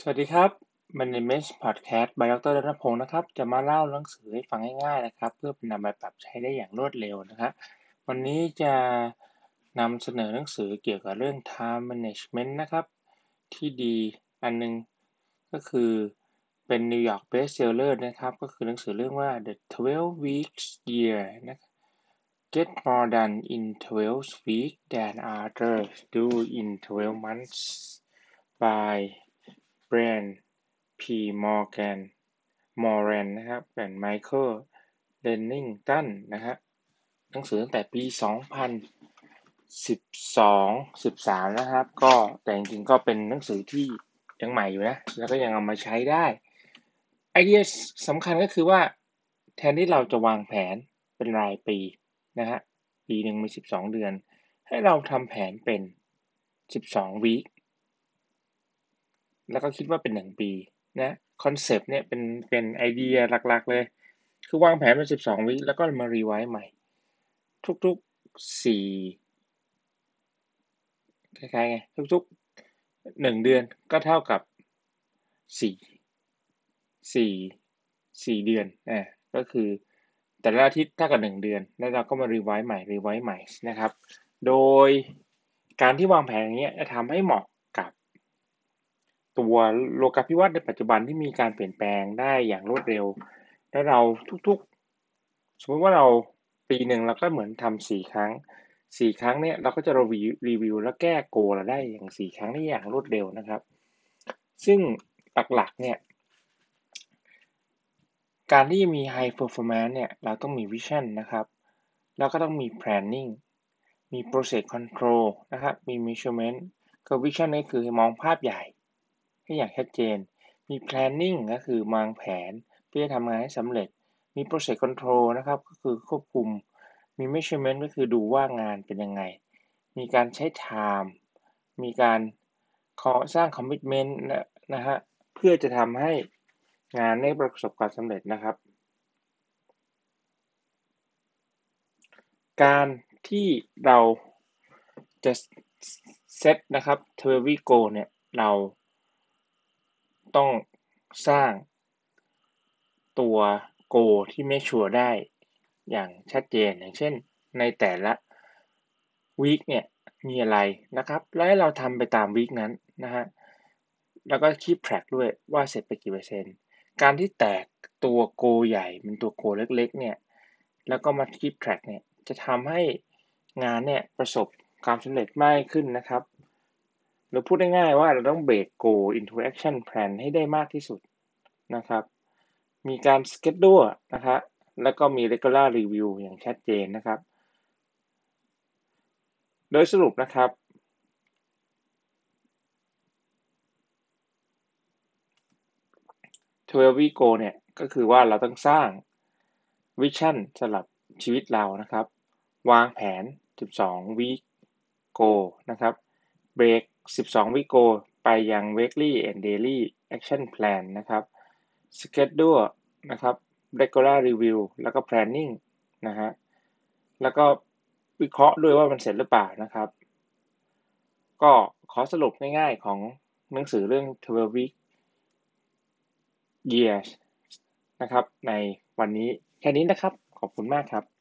สวัสดีครับมันในเมสพอดแคสต์บายดรรัตนพงศ์นะครับ จะมาเล่าหนังสือให้ฟังง่ายๆนะครับ เพื่อเป็นนำไปปรับใช้ได้อย่างรวดเร็วนะครับ วันนี้จะนำเสนอหนังสือเกี่ยวกับเรื่อง time management นะครับ ที่ดีอันนึงก็คือเป็น New York bestseller นะครับ ก็คือหนังสือเรื่องว่า The 12 Weeks Year นะ Get more done in 12 weeks than others do in 12 months by Brian P. Morgan Moran นะครับและไมเคิลเลนนิงตันนะฮะหนังสือตั้งแต่ปี 2012 13 นะครับ ก็แต่จริงๆก็เป็นหนังสือที่ยังใหม่อยู่นะ แล้วก็ยังเอามาใช้ได้ ไอเดียสำคัญก็คือว่า แทนที่เราจะวางแผนเป็นรายปีนะฮะปีหนึ่งมี 12 เดือน ให้เราทำแผนเป็น 12 week แล้วก็คิดว่าเป็นหนึ่งปีนะ concept เนี่ยเป็นเป็นไอเดียหลักๆ เลย คือวางแผนเป็นสิบสองวิแล้วก็มา revise ใหม่ ทุกๆสี่ week คล้ายๆไงทุกๆหนึ่งเดือนก็เท่ากับสี่สี่สี่เดือนอ่าก็คือแต่ละอาทิตย์เท่ากับหนึ่งเดือน แล้วเราก็มารีไวซ์ใหม่รีไวซ์ใหม่นะครับ โดยการที่วางแผนอย่างเงี้ยจะทำให้เหมาะ ตัวโลกาภิวัตน์ในปัจจุบันที่มีการเปลี่ยนแปลงได้อย่างรวดเร็ว แล้วเราทุกๆ สมมติว่าเราปีหนึ่งเราก็เหมือนทำสี่ครั้งสี่ครั้งเนี่ยเราก็จะรีวิวรีวิวแล้วแก้โกเราได้อย่างสี่ครั้งได้อย่างรวดเร็วนะครับ ซึ่งหลักๆเนี่ยการที่จะมี high performance เนี่ยเราต้องมี vision นะครับ แล้วก็ต้องมี planning มี process control นะครับ มี measurement ก็ vision นี่คือมองภาพใหญ่ ให้อย่างชัดเจน มี planning ก็คือวางแผนเพื่อทำงานให้สำเร็จ มี process control นะครับ ก็คือควบคุม มี measurement ก็คือดูว่างานเป็นยังไง มีการใช้ time มีการขอสร้าง commitment นะนะฮะ เพื่อจะทำให้งานได้ประสบความสำเร็จนะครับ การที่เราจะเซตนะครับ twelve week goal เนี่ย เรา ต้องสร้างตัว goal ที่ measure ได้อย่างชัดเจน อย่างเช่นในแต่ละวีคเนี่ยมีอะไรนะครับ แล้วให้เราทำไปตามวีคนั้นนะฮะแล้วก็คีบแทร็กด้วยว่าเสร็จไปกี่เปอร์เซ็นต์ การที่แตกตัวโกใหญ่เป็นตัวโกเล็กๆเนี่ยแล้วก็มาคีบแทร็กเนี่ยจะทำให้งานเนี่ยประสบความสำเร็จมากขึ้นนะครับ หรือพูดง่ายๆว่าเราต้องเบรก go into action plan ให้ได้มากที่สุดนะครับ มีการ schedule นะครับแล้วก็มี regular review อย่างชัดเจนนะครับ โดยสรุปนะครับ 12 week goal เนี่ย ก็คือว่าเราต้องสร้างวิชั่นสำหรับชีวิตเรานะครับ วางแผน 12 week goal นะครับ เบรก12วิโกไปยัง weekly and daily action plan นะครับ schedule นะครับ regular review แล้วก็ planning นะฮะ แล้วก็วิเคราะห์ด้วยว่ามันเสร็จหรือเปล่านะครับ ก็ขอสรุปง่ายๆของหนังสือเรื่อง 12 week years นะครับ ในวันนี้แค่นี้นะครับ ขอบคุณมากครับ